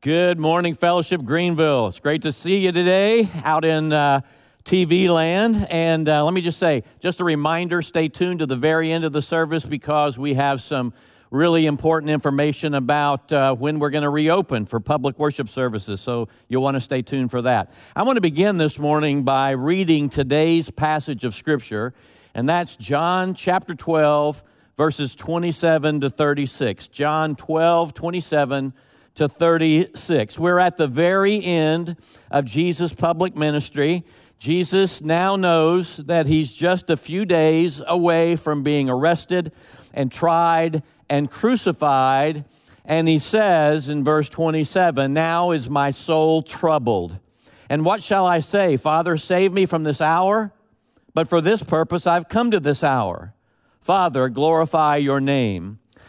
Good morning, Fellowship Greenville. It's great to see you today out in uh, TV land. And uh, let me just say, just a reminder stay tuned to the very end of the service because we have some really important information about uh, when we're going to reopen for public worship services. So you'll want to stay tuned for that. I want to begin this morning by reading today's passage of Scripture, and that's John chapter 12, verses 27 to 36. John 12, 27 to 36. We're at the very end of Jesus' public ministry. Jesus now knows that he's just a few days away from being arrested and tried and crucified. And he says in verse 27 Now is my soul troubled. And what shall I say? Father, save me from this hour? But for this purpose I've come to this hour. Father, glorify your name.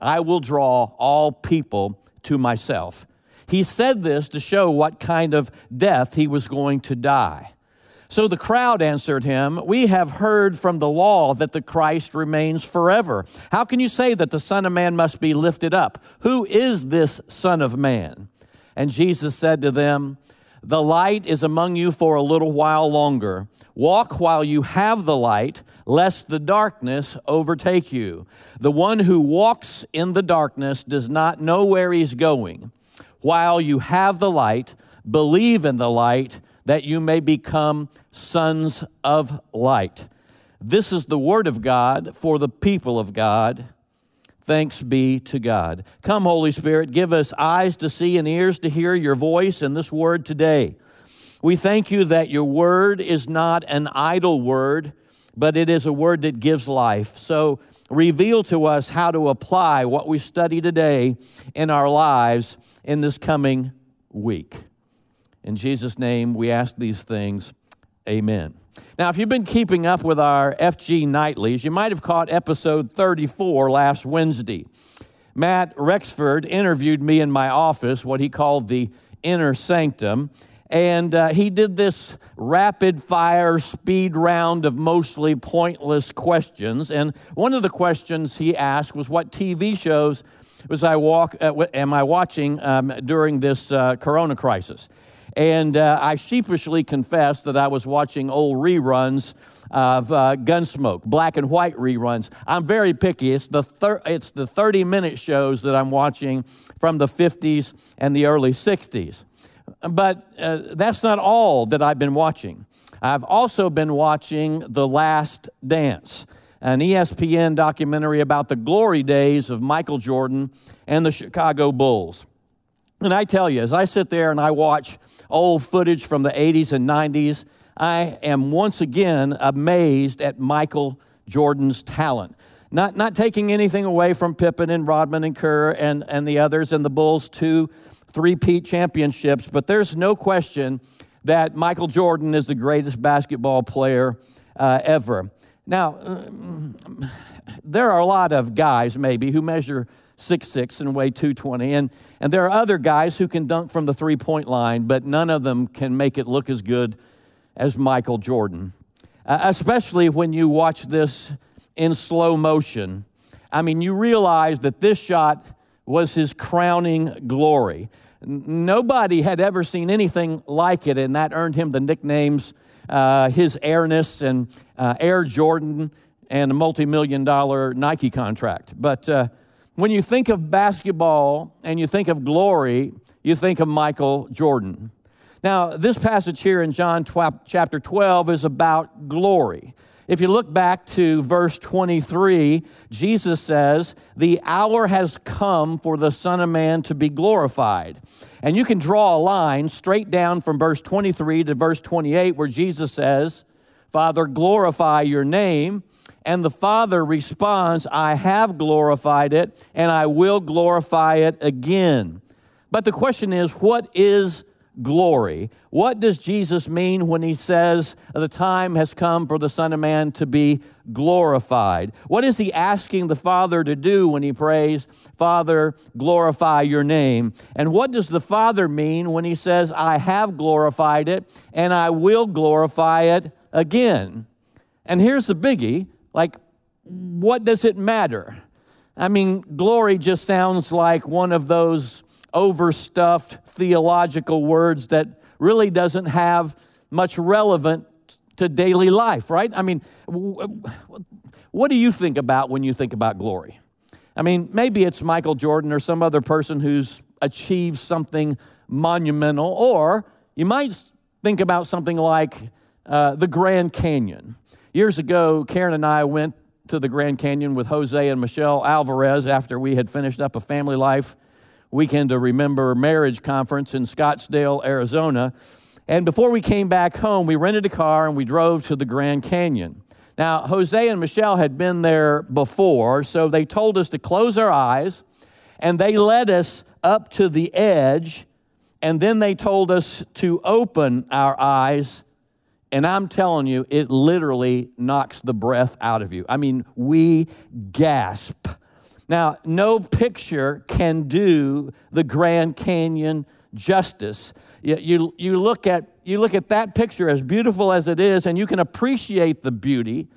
I will draw all people to myself. He said this to show what kind of death he was going to die. So the crowd answered him, We have heard from the law that the Christ remains forever. How can you say that the Son of Man must be lifted up? Who is this Son of Man? And Jesus said to them, The light is among you for a little while longer. Walk while you have the light, lest the darkness overtake you. The one who walks in the darkness does not know where he's going. While you have the light, believe in the light that you may become sons of light. This is the word of God for the people of God. Thanks be to God. Come, Holy Spirit, give us eyes to see and ears to hear your voice in this word today. We thank you that your word is not an idle word, but it is a word that gives life. So reveal to us how to apply what we study today in our lives in this coming week. In Jesus' name, we ask these things. Amen. Now, if you've been keeping up with our FG Nightlies, you might have caught episode 34 last Wednesday. Matt Rexford interviewed me in my office, what he called the inner sanctum, and uh, he did this rapid fire speed round of mostly pointless questions. And one of the questions he asked was, What TV shows was I walk, uh, am I watching um, during this uh, corona crisis? And uh, I sheepishly confessed that I was watching old reruns of uh, Gunsmoke, black and white reruns. I'm very picky. It's the, thir- it's the 30 minute shows that I'm watching from the 50s and the early 60s. But uh, that's not all that I've been watching. I've also been watching The Last Dance, an ESPN documentary about the glory days of Michael Jordan and the Chicago Bulls. And I tell you, as I sit there and I watch old footage from the 80s and 90s, I am once again amazed at Michael Jordan's talent. Not, not taking anything away from Pippen and Rodman and Kerr and, and the others and the Bulls' two three-peat championships, but there's no question that Michael Jordan is the greatest basketball player uh, ever. Now, uh, there are a lot of guys maybe who measure six six and weigh 220, and, and there are other guys who can dunk from the three-point line, but none of them can make it look as good as Michael Jordan, uh, especially when you watch this in slow motion. I mean, you realize that this shot was his crowning glory. Nobody had ever seen anything like it, and that earned him the nicknames uh, his airness and uh, Air Jordan and a multi million dollar Nike contract. But uh, when you think of basketball and you think of glory, you think of Michael Jordan. Now, this passage here in John chapter 12 is about glory. If you look back to verse 23, Jesus says, The hour has come for the Son of Man to be glorified. And you can draw a line straight down from verse 23 to verse 28, where Jesus says, Father, glorify your name. And the Father responds, I have glorified it, and I will glorify it again. But the question is, what is glory. What does Jesus mean when he says the time has come for the Son of Man to be glorified? What is he asking the Father to do when he prays, Father, glorify your name? And what does the Father mean when he says, I have glorified it and I will glorify it again? And here's the biggie like, what does it matter? I mean, glory just sounds like one of those overstuffed theological words that really doesn't have much relevance to daily life, right? I mean, what do you think about when you think about glory? I mean, maybe it's Michael Jordan or some other person who's achieved something monumental, or you might think about something like uh, the Grand Canyon. Years ago, Karen and I went to the Grand Canyon with Jose and Michelle Alvarez after we had finished up a family life weekend to remember marriage conference in Scottsdale, Arizona. And before we came back home, we rented a car and we drove to the Grand Canyon. Now, Jose and Michelle had been there before, so they told us to close our eyes and they led us up to the edge and then they told us to open our eyes. And I'm telling you, it literally knocks the breath out of you. I mean, we gasp now, no picture can do the Grand Canyon justice. You, you, you, look at, you look at that picture, as beautiful as it is, and you can appreciate the beauty,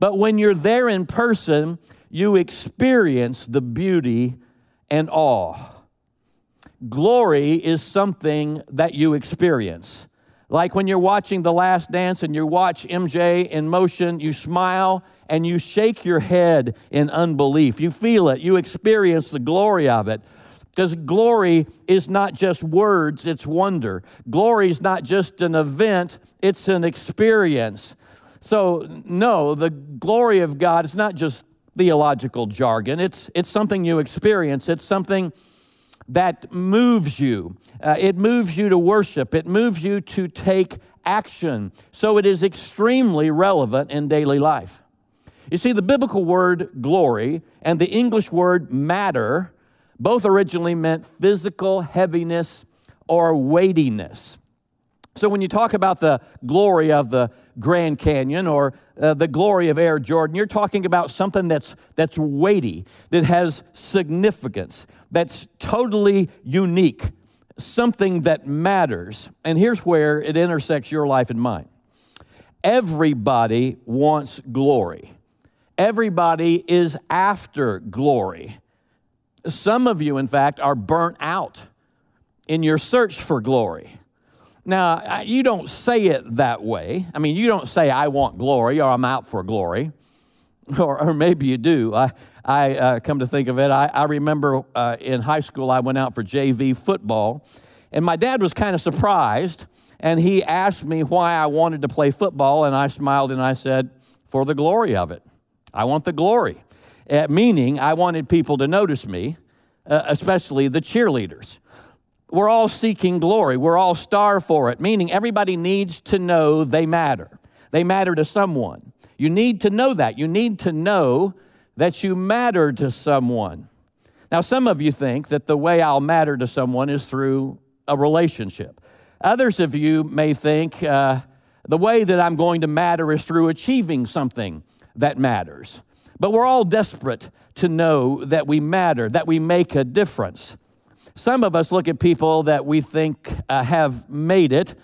but when you're there in person, you experience the beauty and awe. Glory is something that you experience. Like when you're watching The Last Dance and you watch MJ in motion, you smile and you shake your head in unbelief. You feel it, you experience the glory of it. Because glory is not just words, it's wonder. Glory is not just an event, it's an experience. So, no, the glory of God is not just theological jargon, it's, it's something you experience, it's something that moves you. Uh, it moves you to worship, it moves you to take action. So, it is extremely relevant in daily life. You see, the biblical word glory and the English word matter both originally meant physical heaviness or weightiness. So when you talk about the glory of the Grand Canyon or uh, the glory of Air Jordan, you're talking about something that's, that's weighty, that has significance, that's totally unique, something that matters. And here's where it intersects your life and mine. Everybody wants glory. Everybody is after glory. Some of you, in fact, are burnt out in your search for glory. Now, you don't say it that way. I mean, you don't say, I want glory or I'm out for glory. Or, or maybe you do. I, I uh, come to think of it, I, I remember uh, in high school I went out for JV football, and my dad was kind of surprised, and he asked me why I wanted to play football, and I smiled and I said, For the glory of it. I want the glory. Uh, meaning, I wanted people to notice me, uh, especially the cheerleaders. We're all seeking glory. We're all starved for it, meaning everybody needs to know they matter. They matter to someone. You need to know that. You need to know that you matter to someone. Now, some of you think that the way I'll matter to someone is through a relationship. Others of you may think uh, the way that I'm going to matter is through achieving something that matters. But we're all desperate to know that we matter, that we make a difference. Some of us look at people that we think uh, have made it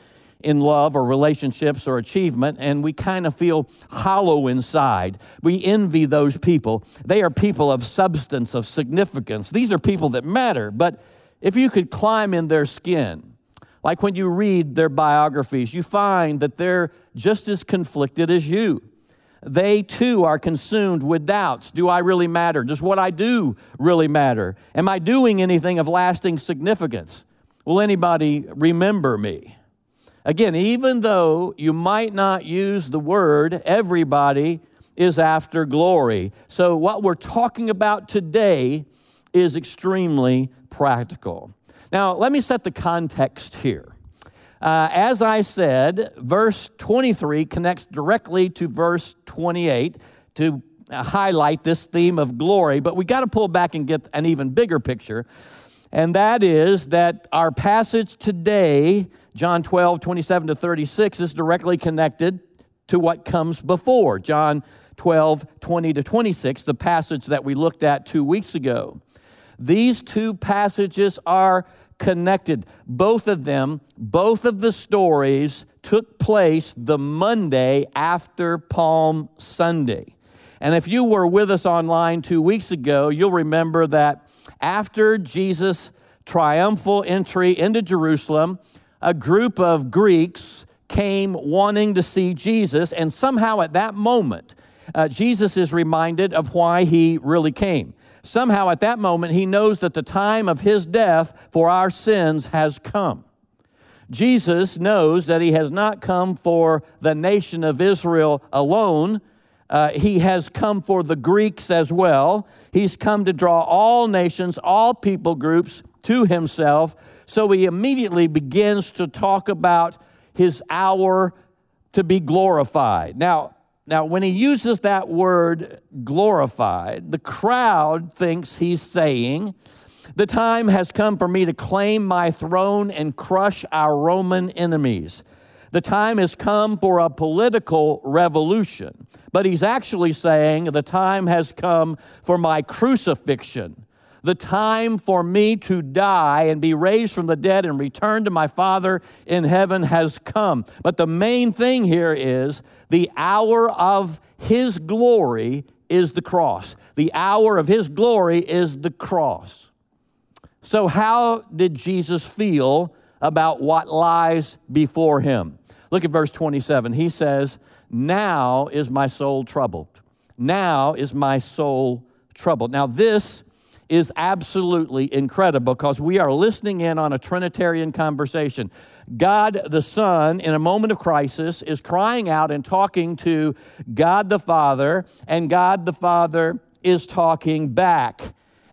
in love or relationships or achievement, and we kind of feel hollow inside. We envy those people. They are people of substance, of significance. These are people that matter. But if you could climb in their skin, like when you read their biographies, you find that they're just as conflicted as you they too are consumed with doubts. Do I really matter? Does what I do really matter? Am I doing anything of lasting significance? Will anybody remember me? Again, even though you might not use the word, everybody is after glory. So, what we're talking about today is extremely practical. Now, let me set the context here. Uh, as I said, verse 23 connects directly to verse 28 to highlight this theme of glory, but we got to pull back and get an even bigger picture. And that is that our passage today, John 12, 27 to 36, is directly connected to what comes before. John 12, 20 to 26, the passage that we looked at two weeks ago. These two passages are connected. Both of them, both of the stories took place the Monday after Palm Sunday. And if you were with us online two weeks ago, you'll remember that after Jesus' triumphal entry into Jerusalem, a group of Greeks came wanting to see Jesus, and somehow at that moment, uh, Jesus is reminded of why he really came. Somehow at that moment, he knows that the time of his death for our sins has come. Jesus knows that he has not come for the nation of Israel alone. Uh, he has come for the Greeks as well. He's come to draw all nations, all people groups to himself. So he immediately begins to talk about his hour to be glorified. Now, now, when he uses that word glorified, the crowd thinks he's saying, The time has come for me to claim my throne and crush our Roman enemies. The time has come for a political revolution. But he's actually saying, The time has come for my crucifixion the time for me to die and be raised from the dead and return to my Father in heaven has come. But the main thing here is the hour of His glory is the cross. The hour of His glory is the cross. So, how did Jesus feel about what lies before Him? Look at verse 27. He says, Now is my soul troubled. Now is my soul troubled. Now, this is absolutely incredible because we are listening in on a Trinitarian conversation. God the Son, in a moment of crisis, is crying out and talking to God the Father, and God the Father is talking back.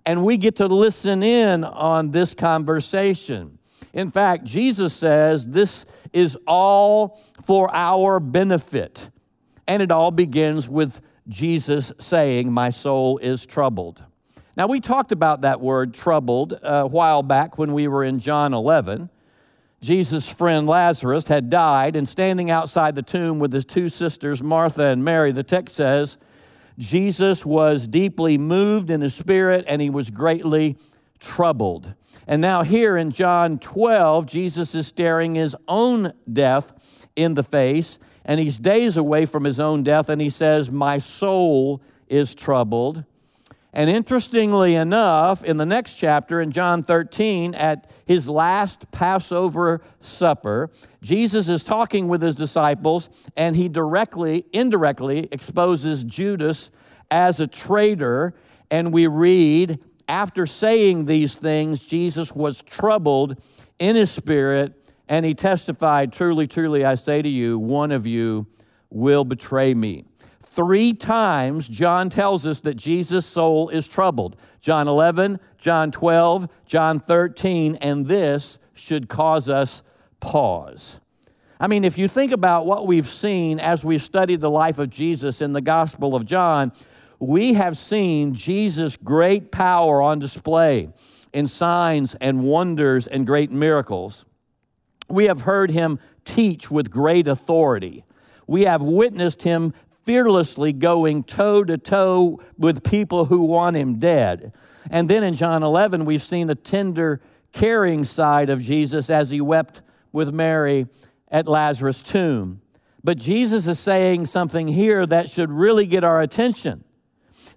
And we get to listen in on this conversation. In fact, Jesus says this is all for our benefit. And it all begins with Jesus saying, My soul is troubled. Now, we talked about that word troubled uh, a while back when we were in John 11. Jesus' friend Lazarus had died, and standing outside the tomb with his two sisters, Martha and Mary, the text says, Jesus was deeply moved in his spirit and he was greatly troubled. And now, here in John 12, Jesus is staring his own death in the face, and he's days away from his own death, and he says, My soul is troubled. And interestingly enough, in the next chapter, in John 13, at his last Passover supper, Jesus is talking with his disciples and he directly, indirectly exposes Judas as a traitor. And we read, after saying these things, Jesus was troubled in his spirit and he testified, Truly, truly, I say to you, one of you will betray me. Three times, John tells us that Jesus' soul is troubled John 11, John 12, John 13, and this should cause us pause. I mean, if you think about what we've seen as we've studied the life of Jesus in the Gospel of John, we have seen Jesus' great power on display in signs and wonders and great miracles. We have heard him teach with great authority. We have witnessed him fearlessly going toe to toe with people who want him dead. And then in John 11, we've seen the tender, caring side of Jesus as he wept with Mary at Lazarus' tomb. But Jesus is saying something here that should really get our attention.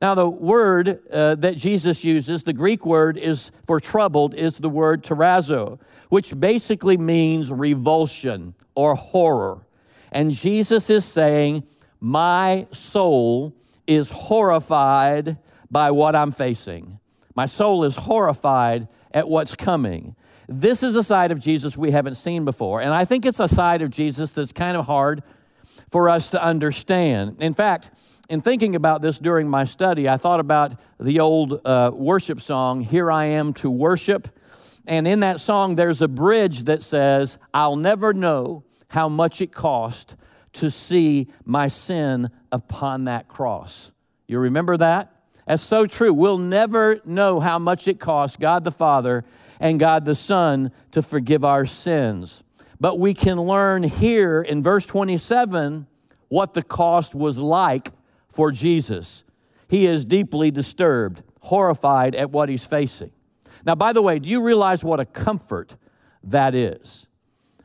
Now, the word uh, that Jesus uses, the Greek word is for troubled, is the word tarasso, which basically means revulsion or horror. And Jesus is saying, my soul is horrified by what I'm facing. My soul is horrified at what's coming. This is a side of Jesus we haven't seen before. And I think it's a side of Jesus that's kind of hard for us to understand. In fact, in thinking about this during my study, I thought about the old uh, worship song, Here I Am to Worship. And in that song, there's a bridge that says, I'll never know how much it cost to see my sin upon that cross. You remember that? That's so true. We'll never know how much it cost God the Father and God the Son to forgive our sins. But we can learn here in verse 27 what the cost was like for Jesus. He is deeply disturbed, horrified at what he's facing. Now, by the way, do you realize what a comfort that is?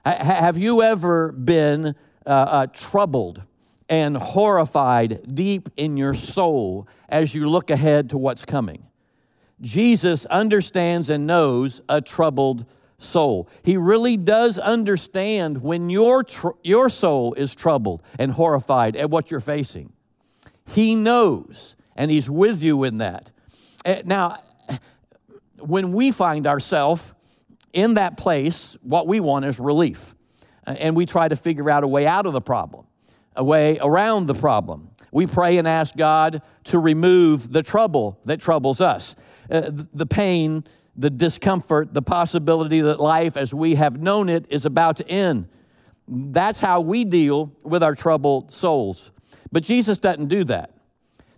have you ever been uh, uh, troubled and horrified deep in your soul as you look ahead to what's coming? Jesus understands and knows a troubled soul. He really does understand when your, tr- your soul is troubled and horrified at what you're facing. He knows, and He's with you in that. Eh, now, when we find ourselves in that place, what we want is relief. And we try to figure out a way out of the problem, a way around the problem. We pray and ask God to remove the trouble that troubles us, uh, the pain, the discomfort, the possibility that life as we have known it is about to end. That's how we deal with our troubled souls. But Jesus doesn't do that.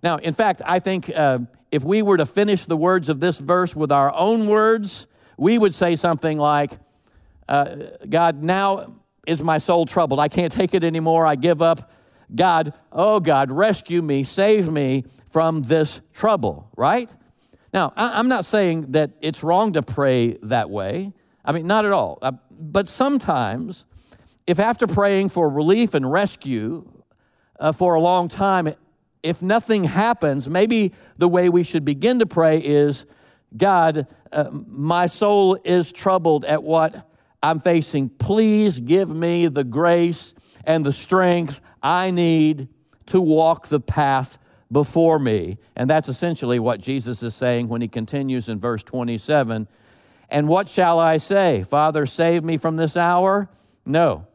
Now, in fact, I think uh, if we were to finish the words of this verse with our own words, we would say something like, uh, God, now is my soul troubled. I can't take it anymore. I give up. God, oh God, rescue me, save me from this trouble, right? Now, I'm not saying that it's wrong to pray that way. I mean, not at all. Uh, but sometimes, if after praying for relief and rescue uh, for a long time, if nothing happens, maybe the way we should begin to pray is God, uh, my soul is troubled at what I'm facing. Please give me the grace and the strength I need to walk the path before me. And that's essentially what Jesus is saying when he continues in verse 27. And what shall I say? Father, save me from this hour? No.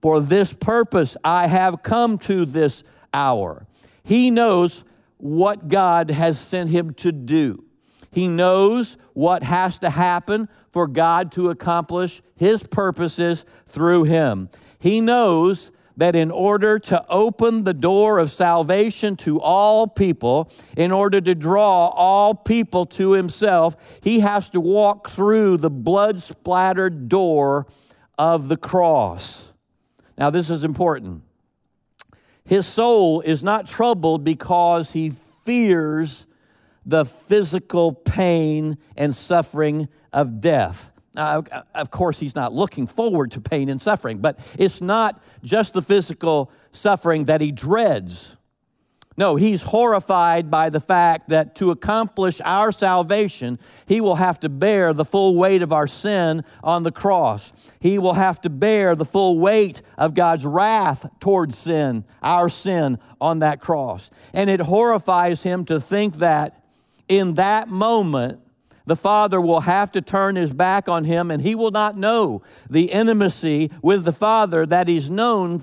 For this purpose I have come to this hour. He knows what God has sent him to do. He knows what has to happen for God to accomplish his purposes through him. He knows that in order to open the door of salvation to all people, in order to draw all people to himself, he has to walk through the blood splattered door of the cross. Now, this is important. His soul is not troubled because he fears the physical pain and suffering of death. Of course, he's not looking forward to pain and suffering, but it's not just the physical suffering that he dreads. No, he's horrified by the fact that to accomplish our salvation, he will have to bear the full weight of our sin on the cross. He will have to bear the full weight of God's wrath towards sin, our sin on that cross. And it horrifies him to think that in that moment, the Father will have to turn his back on him and he will not know the intimacy with the Father that he's known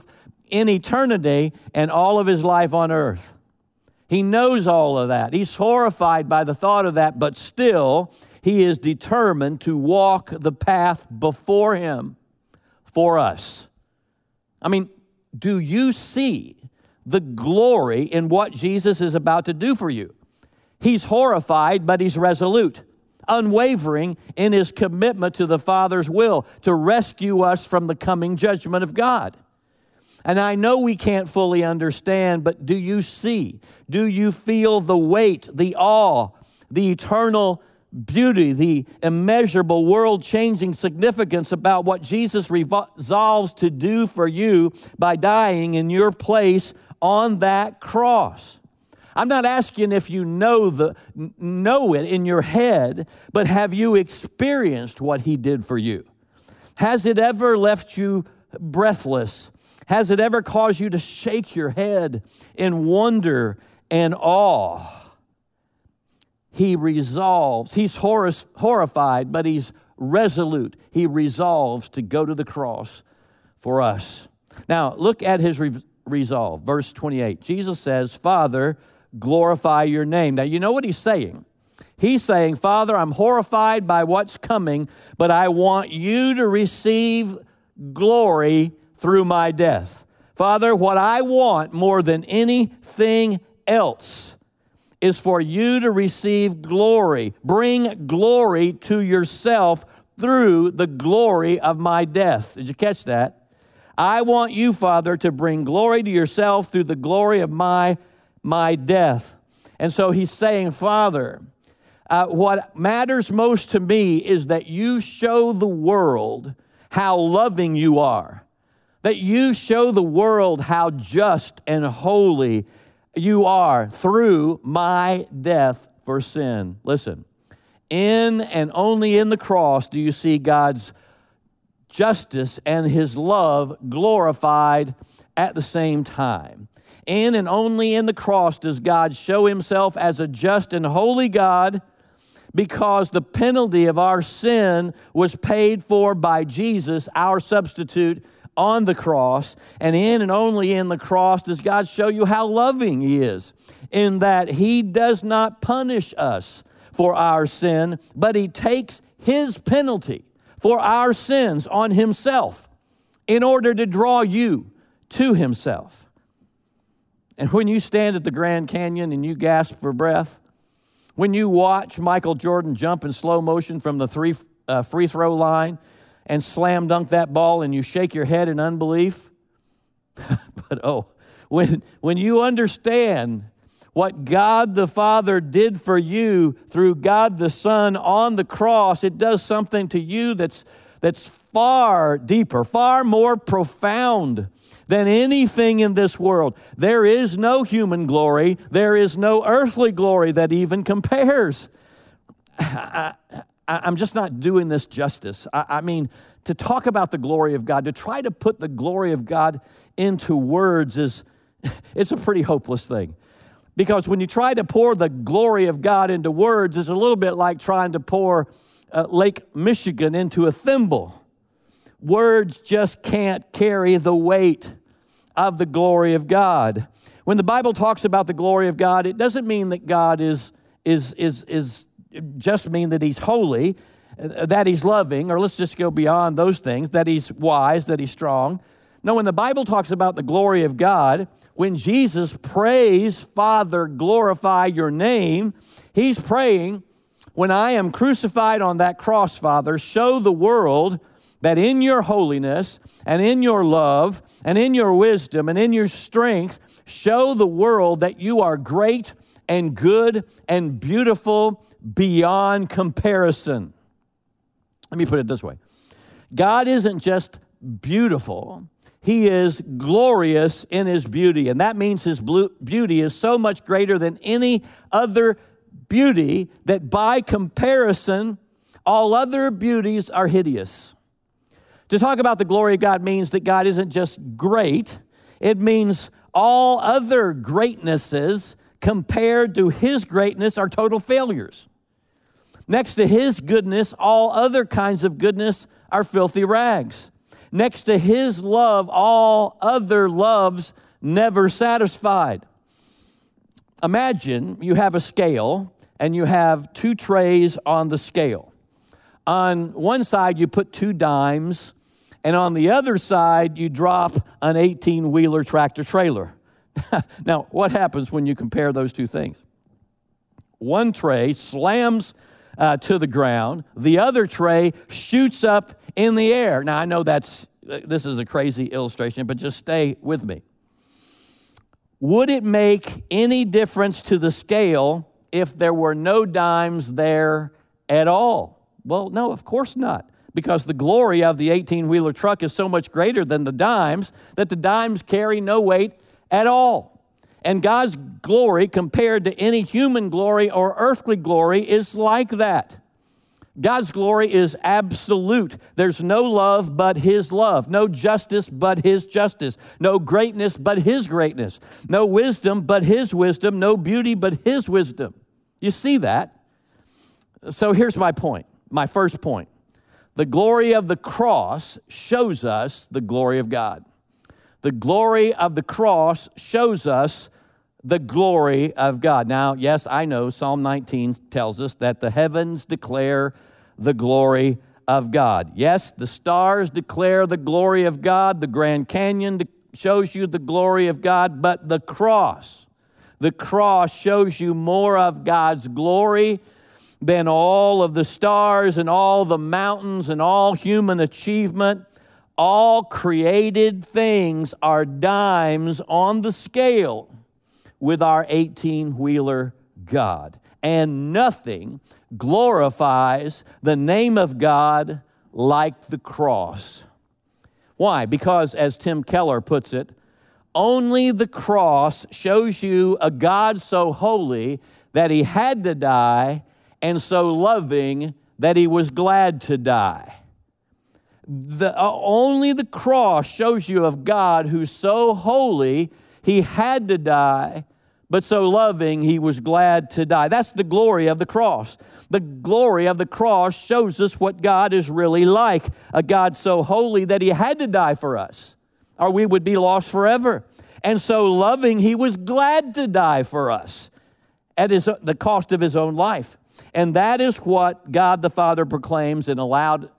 in eternity and all of his life on earth. He knows all of that. He's horrified by the thought of that, but still, he is determined to walk the path before him for us. I mean, do you see the glory in what Jesus is about to do for you? He's horrified, but he's resolute, unwavering in his commitment to the Father's will to rescue us from the coming judgment of God. And I know we can't fully understand, but do you see? Do you feel the weight, the awe, the eternal beauty, the immeasurable world changing significance about what Jesus resolves to do for you by dying in your place on that cross? I'm not asking if you know the know it in your head, but have you experienced what he did for you? Has it ever left you breathless has it ever caused you to shake your head in wonder and awe? He resolves, he's horrified, but he's resolute. He resolves to go to the cross for us. Now, look at his re- resolve. Verse 28. Jesus says, Father, glorify your name. Now, you know what he's saying? He's saying, Father, I'm horrified by what's coming, but I want you to receive glory through my death. Father, what I want more than anything else is for you to receive glory. Bring glory to yourself through the glory of my death. Did you catch that? I want you, Father, to bring glory to yourself through the glory of my, my death. And so he's saying, Father, uh, what matters most to me is that you show the world how loving you are, that you show the world how just and holy you are through my death for sin. Listen, in and only in the cross do you see God's justice and his love glorified at the same time. In and only in the cross does God show himself as a just and holy God because the penalty of our sin was paid for by Jesus, our substitute, on the cross. And in and only in the cross does God show you how loving He is, in that He does not punish us for our sin, but He takes His penalty for our sins on Himself in order to draw you to Himself. And when you stand at the Grand Canyon and you gasp for breath, when you watch Michael Jordan jump in slow motion from the three uh, free throw line and slam dunk that ball and you shake your head in unbelief, but oh, when, when you understand what God the Father did for you through God the Son on the cross, it does something to you that's, that's far deeper, far more profound than anything in this world. There is no human glory, there is no earthly glory that even compares. I, am just not doing this justice. I, I mean, to talk about the glory of God, to try to put the glory of God into words is it's a pretty hopeless thing. Because when you try to pour the glory of God into words, it's a little bit like trying to pour uh, Lake Michigan into a thimble. Words just can't carry the weight of the glory of God. When the Bible talks about the glory of God, it doesn't mean that God is, is, is, is just mean that He's holy, that He's loving, or let's just go beyond those things, that He's wise, that He's strong. No, when the Bible talks about the glory of God, when Jesus prays, Father, glorify your name, He's praying, when I am crucified on that cross, Father, show the world that in your holiness and in your love and in your wisdom and in your strength, show the world that you are great and good and beautiful beyond comparison. Let me put it this way God isn't just beautiful, He is glorious in His beauty. And that means His beauty is so much greater than any other beauty that by comparison, all other beauties are hideous. To talk about the glory of God means that God isn't just great, it means all other greatnesses compared to His greatness are total failures. Next to His goodness, all other kinds of goodness are filthy rags. Next to His love, all other loves never satisfied. Imagine you have a scale and you have two trays on the scale. On one side, you put two dimes, and on the other side, you drop an 18 wheeler tractor trailer. now, what happens when you compare those two things? One tray slams uh, to the ground, the other tray shoots up in the air. Now, I know that's this is a crazy illustration, but just stay with me. Would it make any difference to the scale if there were no dimes there at all? Well, no, of course not. Because the glory of the 18 wheeler truck is so much greater than the dimes that the dimes carry no weight at all. And God's glory, compared to any human glory or earthly glory, is like that. God's glory is absolute. There's no love but His love, no justice but His justice, no greatness but His greatness, no wisdom but His wisdom, no beauty but His wisdom. You see that? So here's my point my first point. The glory of the cross shows us the glory of God. The glory of the cross shows us the glory of God. Now, yes, I know Psalm 19 tells us that the heavens declare the glory of God. Yes, the stars declare the glory of God, the Grand Canyon shows you the glory of God, but the cross The cross shows you more of God's glory than all of the stars and all the mountains and all human achievement. All created things are dimes on the scale with our 18 wheeler God. And nothing glorifies the name of God like the cross. Why? Because, as Tim Keller puts it, only the cross shows you a God so holy that he had to die and so loving that he was glad to die. The, uh, only the cross shows you of God who's so holy he had to die, but so loving he was glad to die. That's the glory of the cross. The glory of the cross shows us what God is really like a God so holy that he had to die for us, or we would be lost forever. And so loving, he was glad to die for us at his, the cost of his own life. And that is what God the Father proclaims in a loud,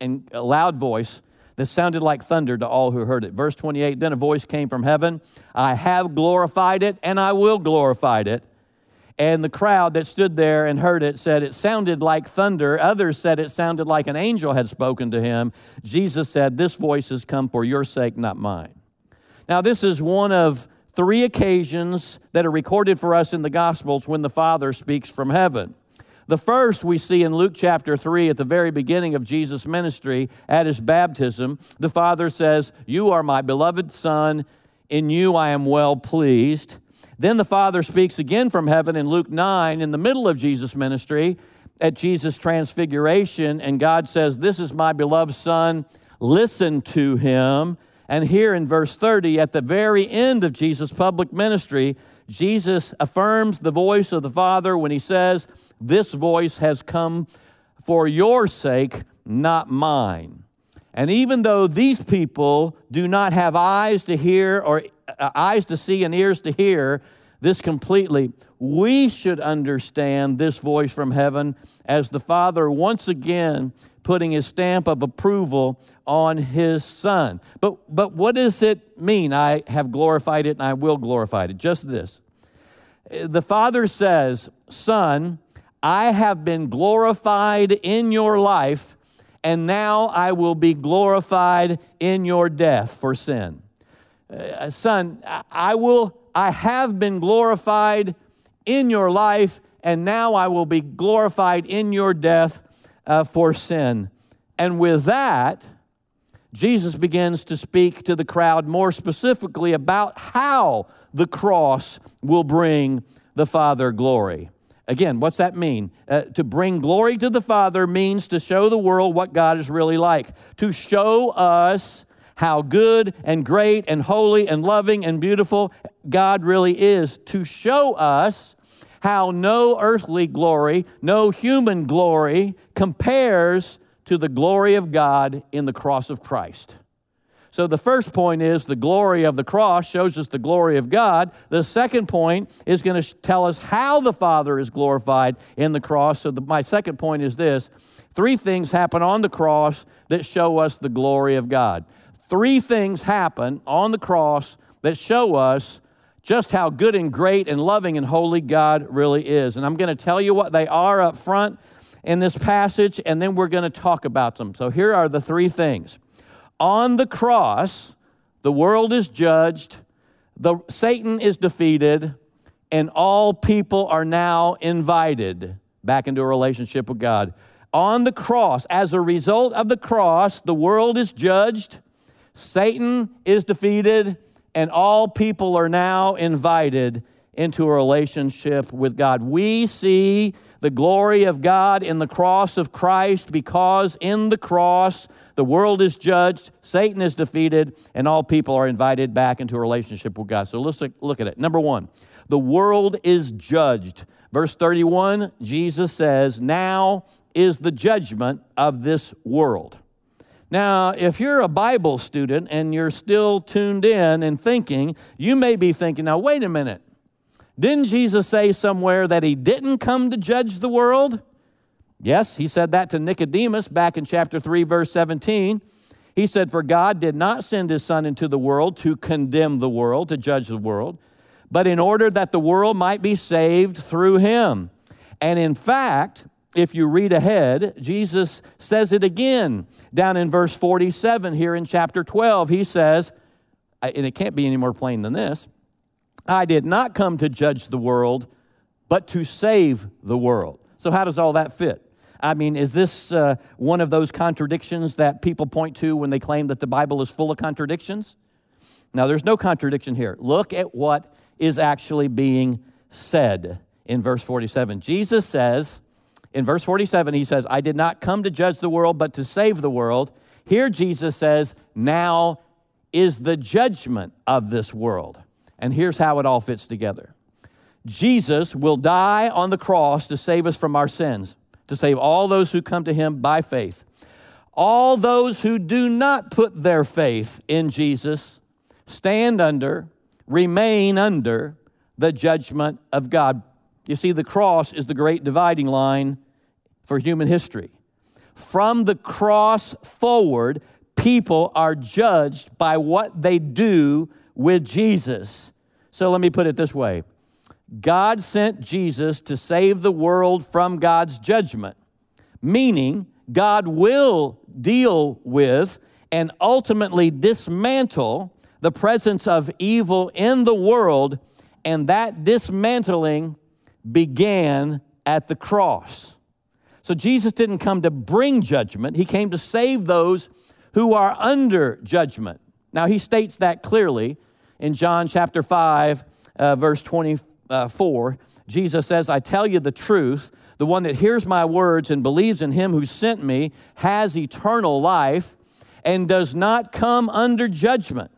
in a loud voice that sounded like thunder to all who heard it. Verse 28 Then a voice came from heaven I have glorified it, and I will glorify it. And the crowd that stood there and heard it said it sounded like thunder. Others said it sounded like an angel had spoken to him. Jesus said, This voice has come for your sake, not mine. Now, this is one of three occasions that are recorded for us in the Gospels when the Father speaks from heaven. The first we see in Luke chapter 3 at the very beginning of Jesus' ministry at his baptism. The Father says, You are my beloved Son, in you I am well pleased. Then the Father speaks again from heaven in Luke 9 in the middle of Jesus' ministry at Jesus' transfiguration, and God says, This is my beloved Son, listen to him. And here in verse 30, at the very end of Jesus' public ministry, Jesus affirms the voice of the Father when he says, This voice has come for your sake, not mine. And even though these people do not have eyes to hear or uh, eyes to see and ears to hear this completely, we should understand this voice from heaven as the Father once again putting his stamp of approval on his son. But, but what does it mean? I have glorified it and I will glorify it. Just this. The Father says, Son, I have been glorified in your life, and now I will be glorified in your death for sin. Uh, son, I will I have been glorified in your life, and now I will be glorified in your death uh, for sin. And with that, Jesus begins to speak to the crowd more specifically about how the cross will bring the Father glory. Again, what's that mean? Uh, to bring glory to the Father means to show the world what God is really like, to show us how good and great and holy and loving and beautiful God really is, to show us how no earthly glory, no human glory compares to the glory of God in the cross of Christ. So the first point is the glory of the cross shows us the glory of God. The second point is going to tell us how the Father is glorified in the cross. So the, my second point is this three things happen on the cross that show us the glory of God. Three things happen on the cross that show us just how good and great and loving and holy God really is. And I'm going to tell you what they are up front in this passage, and then we're going to talk about them. So here are the three things. On the cross, the world is judged, the, Satan is defeated, and all people are now invited back into a relationship with God. On the cross, as a result of the cross, the world is judged, Satan is defeated, and all people are now invited into a relationship with God. We see the glory of God in the cross of Christ because in the cross, the world is judged, Satan is defeated, and all people are invited back into a relationship with God. So let's look at it. Number one, the world is judged. Verse 31, Jesus says, Now is the judgment of this world. Now, if you're a Bible student and you're still tuned in and thinking, you may be thinking, now, wait a minute. Didn't Jesus say somewhere that he didn't come to judge the world? Yes, he said that to Nicodemus back in chapter 3, verse 17. He said, For God did not send his Son into the world to condemn the world, to judge the world, but in order that the world might be saved through him. And in fact, if you read ahead, Jesus says it again down in verse 47 here in chapter 12. He says, and it can't be any more plain than this I did not come to judge the world, but to save the world. So, how does all that fit? I mean, is this uh, one of those contradictions that people point to when they claim that the Bible is full of contradictions? Now, there's no contradiction here. Look at what is actually being said in verse 47. Jesus says, in verse 47, he says, I did not come to judge the world, but to save the world. Here, Jesus says, Now is the judgment of this world. And here's how it all fits together Jesus will die on the cross to save us from our sins to save all those who come to him by faith. All those who do not put their faith in Jesus stand under, remain under the judgment of God. You see, the cross is the great dividing line for human history. From the cross forward, people are judged by what they do with Jesus. So let me put it this way God sent Jesus to save the world from God's judgment, meaning God will deal with and ultimately dismantle the presence of evil in the world, and that dismantling began at the cross. So Jesus didn't come to bring judgment, he came to save those who are under judgment. Now, he states that clearly in John chapter 5, uh, verse 20 uh, 4, Jesus says, I tell you the truth. The one that hears my words and believes in him who sent me has eternal life and does not come under judgment,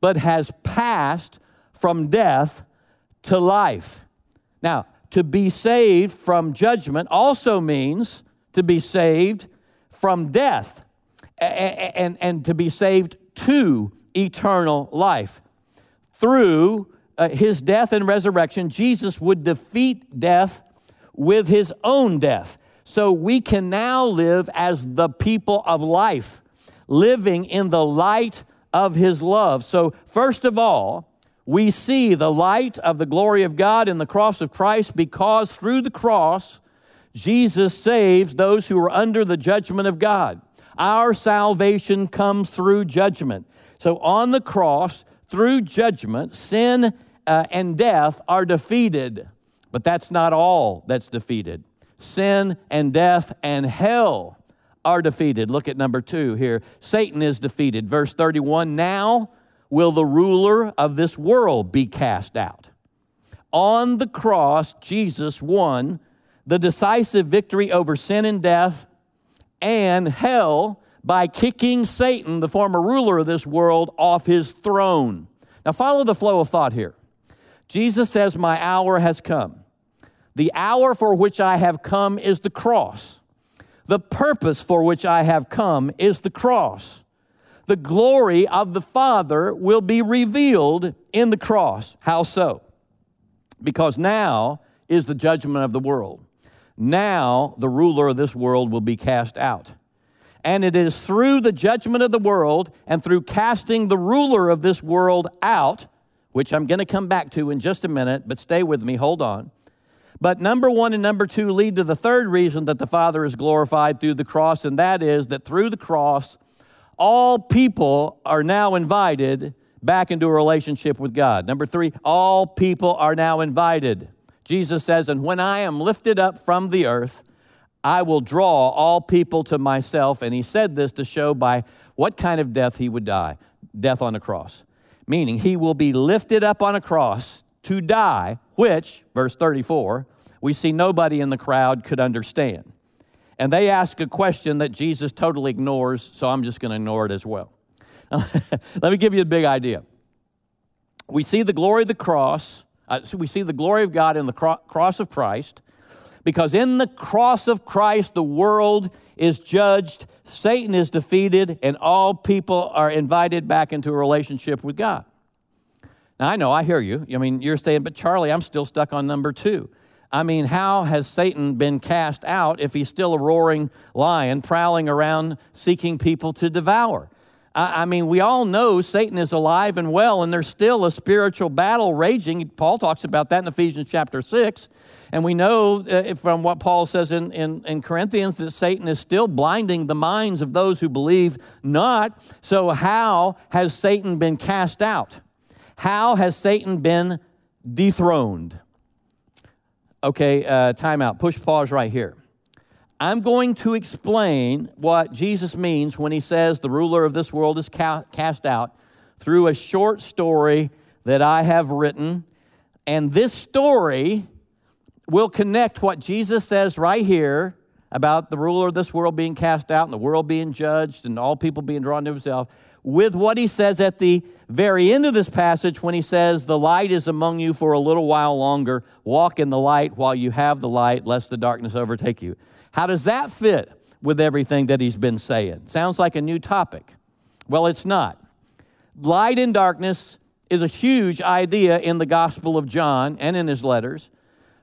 but has passed from death to life. Now, to be saved from judgment also means to be saved from death and, and, and to be saved to eternal life through uh, his death and resurrection, Jesus would defeat death with his own death. So we can now live as the people of life, living in the light of his love. So, first of all, we see the light of the glory of God in the cross of Christ because through the cross, Jesus saves those who are under the judgment of God. Our salvation comes through judgment. So, on the cross, through judgment, sin uh, and death are defeated. But that's not all that's defeated. Sin and death and hell are defeated. Look at number two here. Satan is defeated. Verse 31 Now will the ruler of this world be cast out. On the cross, Jesus won the decisive victory over sin and death and hell by kicking Satan, the former ruler of this world, off his throne. Now, follow the flow of thought here. Jesus says, My hour has come. The hour for which I have come is the cross. The purpose for which I have come is the cross. The glory of the Father will be revealed in the cross. How so? Because now is the judgment of the world. Now the ruler of this world will be cast out. And it is through the judgment of the world and through casting the ruler of this world out which I'm going to come back to in just a minute, but stay with me, hold on. But number one and number two lead to the third reason that the Father is glorified through the cross, and that is that through the cross, all people are now invited back into a relationship with God. Number three, all people are now invited. Jesus says, And when I am lifted up from the earth, I will draw all people to myself. And he said this to show by what kind of death he would die death on the cross meaning he will be lifted up on a cross to die, which, verse 34, we see nobody in the crowd could understand. And they ask a question that Jesus totally ignores, so I'm just going to ignore it as well. Let me give you a big idea. We see the glory of the cross, uh, so we see the glory of God in the cro- cross of Christ, because in the cross of Christ, the world is judged, Satan is defeated, and all people are invited back into a relationship with God. Now, I know, I hear you. I mean, you're saying, but Charlie, I'm still stuck on number two. I mean, how has Satan been cast out if he's still a roaring lion prowling around seeking people to devour? I, mean, we all know Satan is alive and well, and there's still a spiritual battle raging. Paul talks about that in Ephesians chapter 6. And we know uh, from what Paul says in, in, in, Corinthians that Satan is still blinding the minds of those who believe not. So, how has Satan been cast out? How has Satan been dethroned? Okay, uh, time out. Push pause right here. I'm going to explain what Jesus means when he says the ruler of this world is ca- cast out through a short story that I have written. And this story will connect what Jesus says right here about the ruler of this world being cast out and the world being judged and all people being drawn to himself with what he says at the very end of this passage when he says, The light is among you for a little while longer. Walk in the light while you have the light, lest the darkness overtake you. How does that fit with everything that he's been saying? Sounds like a new topic. Well, it's not. Light and darkness is a huge idea in the Gospel of John and in his letters,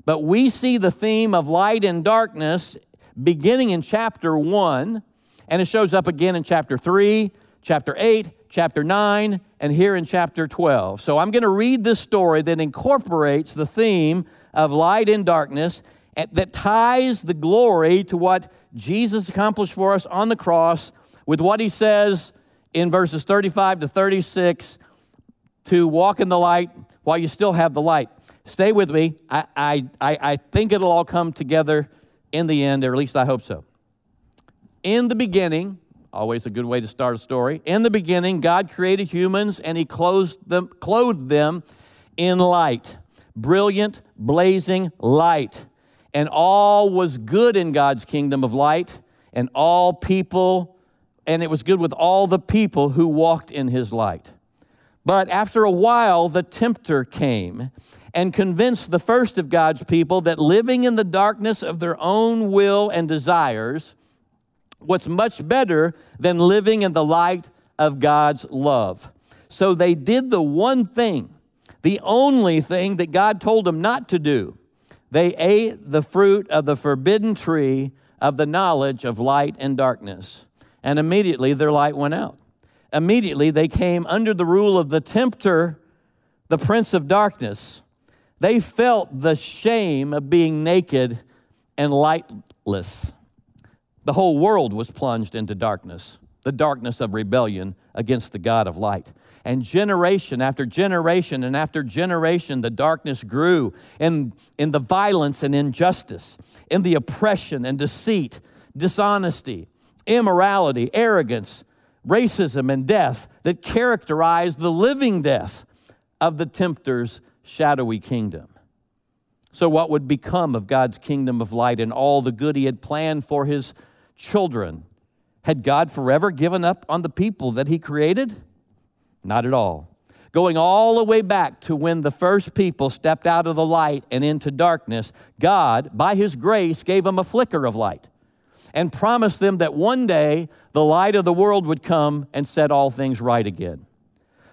but we see the theme of light and darkness beginning in chapter 1, and it shows up again in chapter 3, chapter 8, chapter 9, and here in chapter 12. So I'm going to read this story that incorporates the theme of light and darkness that ties the glory to what Jesus accomplished for us on the cross with what he says in verses 35 to 36 to walk in the light while you still have the light. Stay with me. I, I, I think it'll all come together in the end, or at least I hope so. In the beginning, always a good way to start a story. In the beginning, God created humans and he clothed them, clothed them in light, brilliant, blazing light and all was good in God's kingdom of light, and all people, and it was good with all the people who walked in his light. But after a while, the tempter came and convinced the first of God's people that living in the darkness of their own will and desires was much better than living in the light of God's love. So they did the one thing, the only thing that God told them not to do they ate the fruit of the forbidden tree of the knowledge of light and darkness, and immediately their light went out. Immediately they came under the rule of the tempter, the prince of darkness. They felt the shame of being naked and lightless. The whole world was plunged into darkness, the darkness of rebellion against the God of light. And generation after generation and after generation, the darkness grew in, in the violence and injustice, in the oppression and deceit, dishonesty, immorality, arrogance, racism, and death that characterized the living death of the tempter's shadowy kingdom. So, what would become of God's kingdom of light and all the good he had planned for his children? Had God forever given up on the people that he created? Not at all. Going all the way back to when the first people stepped out of the light and into darkness, God, by His grace, gave them a flicker of light and promised them that one day the light of the world would come and set all things right again.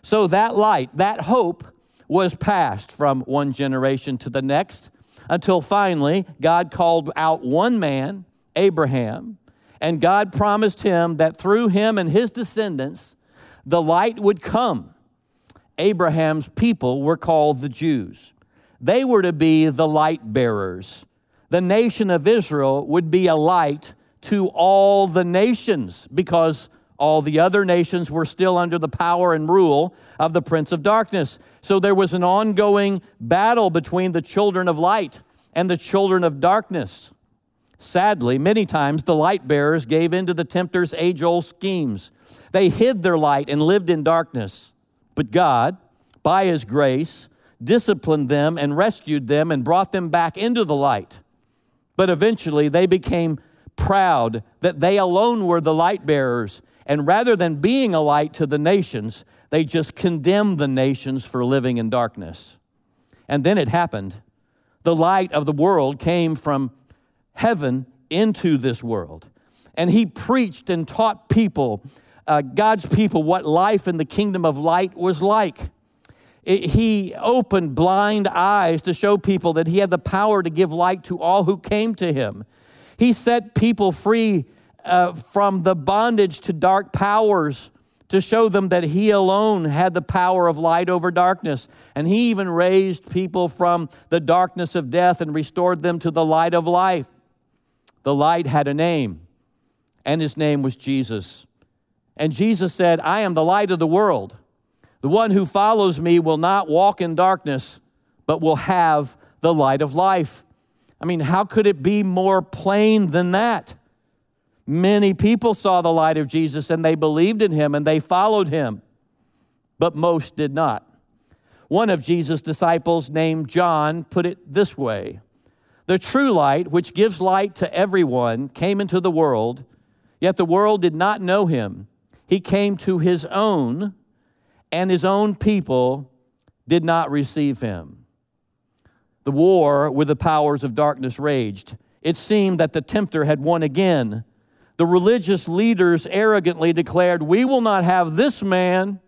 So that light, that hope, was passed from one generation to the next until finally God called out one man, Abraham, and God promised him that through him and his descendants, the light would come. Abraham's people were called the Jews. They were to be the light bearers. The nation of Israel would be a light to all the nations because all the other nations were still under the power and rule of the prince of darkness. So there was an ongoing battle between the children of light and the children of darkness. Sadly, many times the light bearers gave in to the tempter's age old schemes. They hid their light and lived in darkness. But God, by His grace, disciplined them and rescued them and brought them back into the light. But eventually they became proud that they alone were the light bearers. And rather than being a light to the nations, they just condemned the nations for living in darkness. And then it happened. The light of the world came from heaven into this world. And he preached and taught people uh, God's people what life in the kingdom of light was like. It, he opened blind eyes to show people that he had the power to give light to all who came to him. He set people free uh, from the bondage to dark powers to show them that he alone had the power of light over darkness. And he even raised people from the darkness of death and restored them to the light of life. The light had a name, and his name was Jesus. And Jesus said, I am the light of the world. The one who follows me will not walk in darkness, but will have the light of life. I mean, how could it be more plain than that? Many people saw the light of Jesus and they believed in him and they followed him, but most did not. One of Jesus' disciples, named John, put it this way The true light, which gives light to everyone, came into the world, yet the world did not know him. He came to his own, and his own people did not receive him. The war with the powers of darkness raged. It seemed that the tempter had won again. The religious leaders arrogantly declared, We will not have this man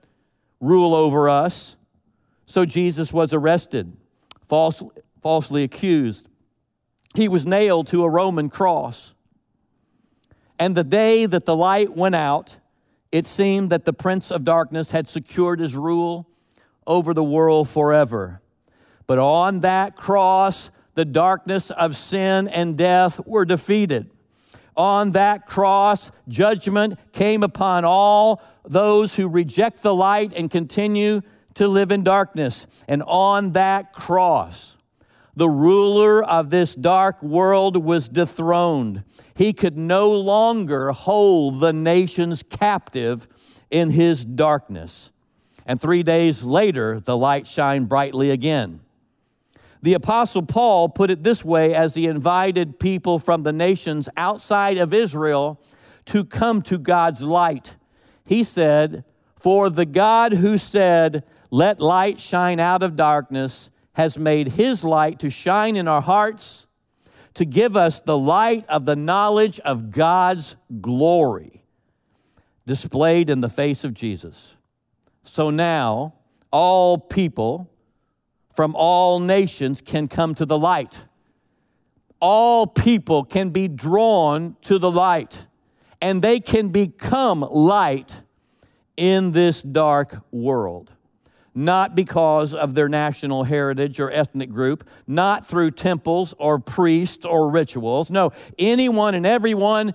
rule over us. So Jesus was arrested, false, falsely accused. He was nailed to a Roman cross. And the day that the light went out, it seemed that the prince of darkness had secured his rule over the world forever. But on that cross, the darkness of sin and death were defeated. On that cross, judgment came upon all those who reject the light and continue to live in darkness. And on that cross, the ruler of this dark world was dethroned. He could no longer hold the nations captive in his darkness. And three days later, the light shined brightly again. The Apostle Paul put it this way as he invited people from the nations outside of Israel to come to God's light. He said, For the God who said, Let light shine out of darkness, has made his light to shine in our hearts to give us the light of the knowledge of God's glory displayed in the face of Jesus. So now, all people from all nations can come to the light. All people can be drawn to the light, and they can become light in this dark world not because of their national heritage or ethnic group, not through temples or priests or rituals. No, anyone and everyone,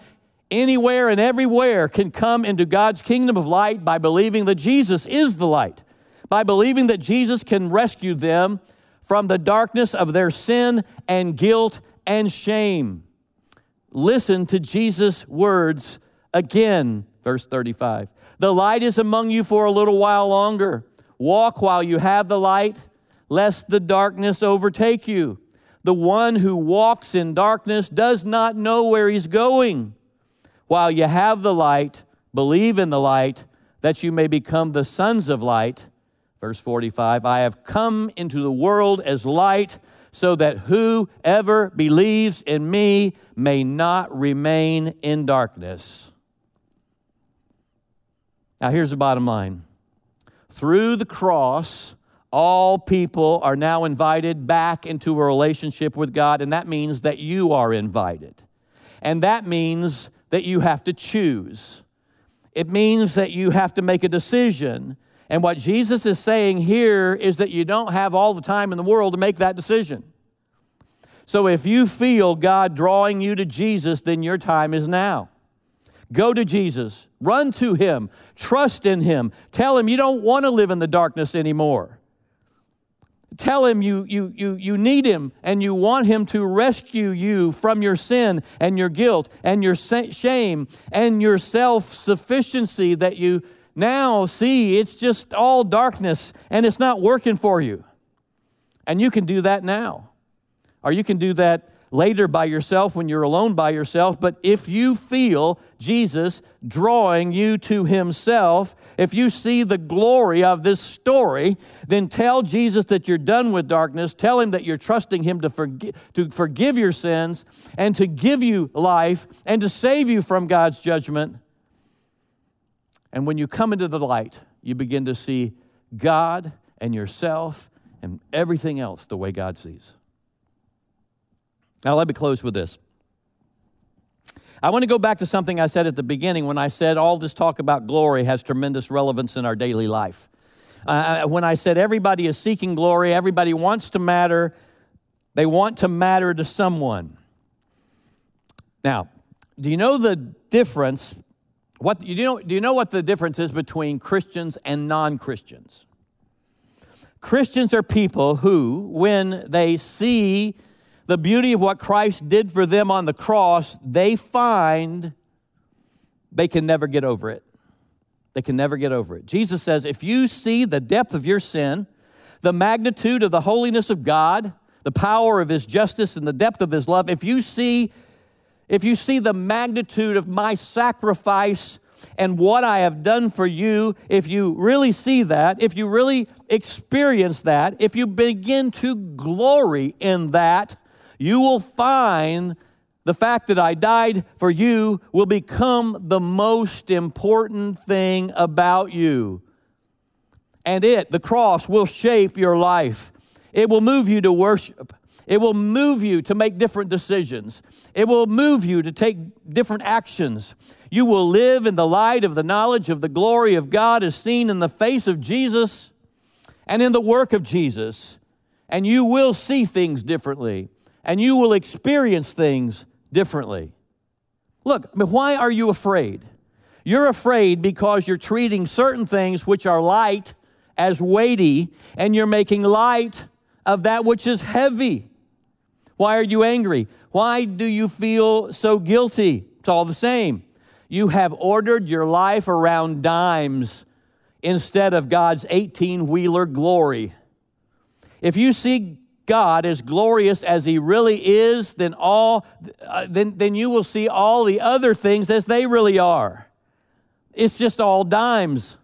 anywhere and everywhere can come into God's kingdom of light by believing that Jesus is the light, by believing that Jesus can rescue them from the darkness of their sin and guilt and shame. Listen to Jesus' words again, verse 35. The light is among you for a little while longer. Walk while you have the light, lest the darkness overtake you. The one who walks in darkness does not know where he's going. While you have the light, believe in the light, that you may become the sons of light. Verse 45 I have come into the world as light, so that whoever believes in me may not remain in darkness. Now, here's the bottom line through the cross, all people are now invited back into a relationship with God, and that means that you are invited. And that means that you have to choose. It means that you have to make a decision. And what Jesus is saying here is that you don't have all the time in the world to make that decision. So if you feel God drawing you to Jesus, then your time is now. Go to Jesus, run to Him, trust in Him. Tell Him you don't want to live in the darkness anymore. Tell Him you, you, you, you need Him and you want Him to rescue you from your sin and your guilt and your shame and your self sufficiency that you now see it's just all darkness and it's not working for you. And you can do that now. Or you can do that later by yourself when you're alone by yourself. But if you feel Jesus drawing you to Himself, if you see the glory of this story, then tell Jesus that you're done with darkness. Tell Him that you're trusting Him to, to forgive your sins and to give you life and to save you from God's judgment. And when you come into the light, you begin to see God and yourself and everything else the way God sees. Now, let me close with this. I want to go back to something I said at the beginning when I said all this talk about glory has tremendous relevance in our daily life. Uh, when I said everybody is seeking glory, everybody wants to matter, they want to matter to someone. Now, do you know the difference? What, you know, do you know what the difference is between Christians and non Christians? Christians are people who, when they see the beauty of what Christ did for them on the cross, they find they can never get over it. They can never get over it. Jesus says, if you see the depth of your sin, the magnitude of the holiness of God, the power of his justice and the depth of his love, if you see if you see the magnitude of my sacrifice and what I have done for you, if you really see that, if you really experience that, if you begin to glory in that, you will find the fact that I died for you will become the most important thing about you. And it, the cross, will shape your life. It will move you to worship. It will move you to make different decisions. It will move you to take different actions. You will live in the light of the knowledge of the glory of God as seen in the face of Jesus and in the work of Jesus. And you will see things differently and you will experience things differently. Look, why are you afraid? You're afraid because you're treating certain things which are light as weighty, and you're making light of that which is heavy. Why are you angry? Why do you feel so guilty? It's all the same. You have ordered your life around dimes instead of God's 18 wheeler glory. If you see God as glorious as he really is, then all uh, then, then you will see all the other things as they really are. It's just all dimes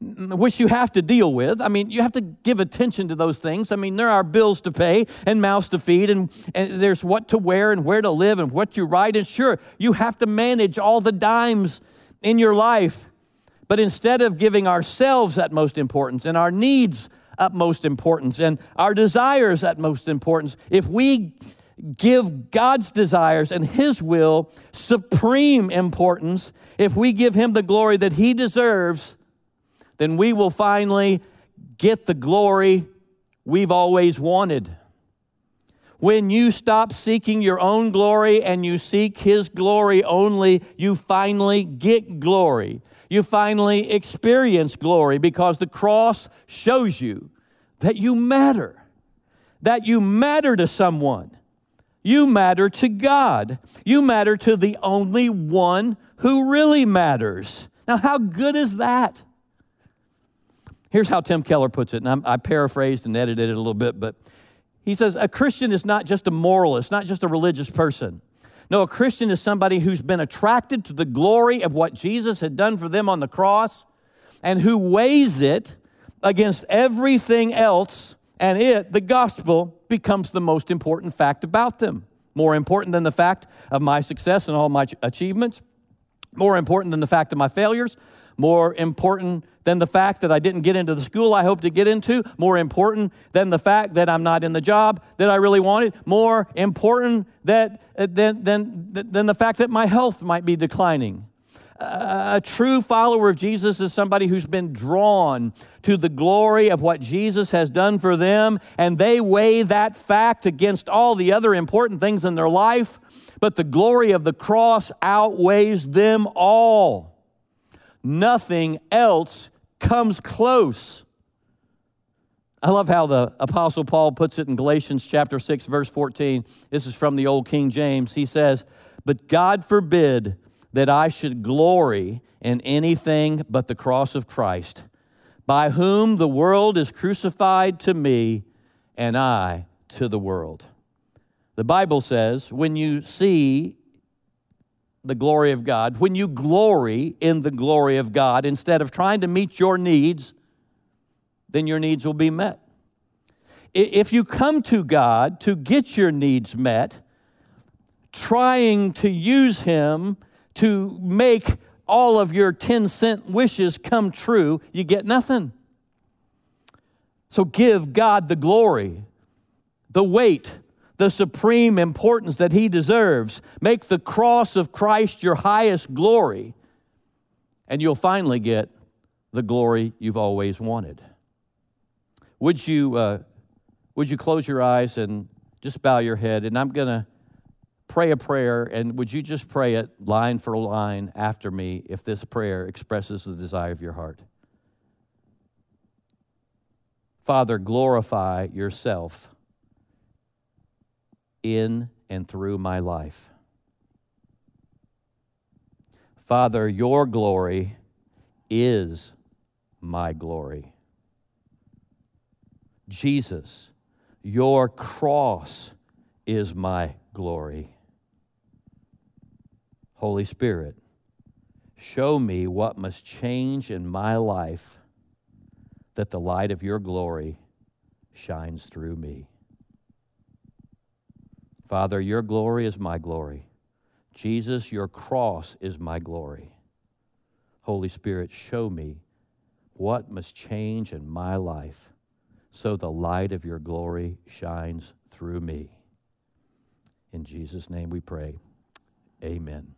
which you have to deal with. I mean, you have to give attention to those things. I mean, there are bills to pay and mouths to feed, and, and there's what to wear and where to live and what you ride. And sure, you have to manage all the dimes in your life. But instead of giving ourselves utmost importance and our needs utmost importance and our desires utmost importance. If we give God's desires and His will supreme importance, if we give Him the glory that He deserves, then we will finally get the glory we've always wanted. When you stop seeking your own glory and you seek His glory only, you finally get glory you finally experience glory because the cross shows you that you matter, that you matter to someone. You matter to God. You matter to the only one who really matters. Now, how good is that? Here's how Tim Keller puts it, and I'm, i paraphrased and edited it a little bit, but he says a Christian is not just a moralist, not just a religious person. No, a Christian is somebody who's been attracted to the glory of what Jesus had done for them on the cross and who weighs it against everything else, and it, the gospel, becomes the most important fact about them. More important than the fact of my success and all my achievements, more important than the fact of my failures, more important than the fact that I didn't get into the school I hoped to get into, more important than the fact that I'm not in the job that I really wanted, more important that, uh, than, than, than the fact that my health might be declining. A true follower of Jesus is somebody who's been drawn to the glory of what Jesus has done for them, and they weigh that fact against all the other important things in their life, but the glory of the cross outweighs them all. Nothing else comes close. I love how the Apostle Paul puts it in Galatians chapter 6, verse 14. This is from the old King James. He says, But God forbid that I should glory in anything but the cross of Christ, by whom the world is crucified to me and I to the world. The Bible says, when you see the glory of God, when you glory in the glory of God, instead of trying to meet your needs, then your needs will be met. If you come to God to get your needs met, trying to use Him to make all of your 10 cent wishes come true, you get nothing. So give God the glory, the weight, the supreme importance that he deserves. Make the cross of Christ your highest glory, and you'll finally get the glory you've always wanted. Would you, uh, would you close your eyes and just bow your head? And I'm going to pray a prayer, and would you just pray it line for line after me if this prayer expresses the desire of your heart? Father, glorify yourself in and through my life. Father, your glory is my glory. Jesus, your cross is my glory. Holy Spirit, show me what must change in my life that the light of your glory shines through me. Father, your glory is my glory. Jesus, your cross is my glory. Holy Spirit, show me what must change in my life so the light of your glory shines through me. In Jesus' name we pray. Amen.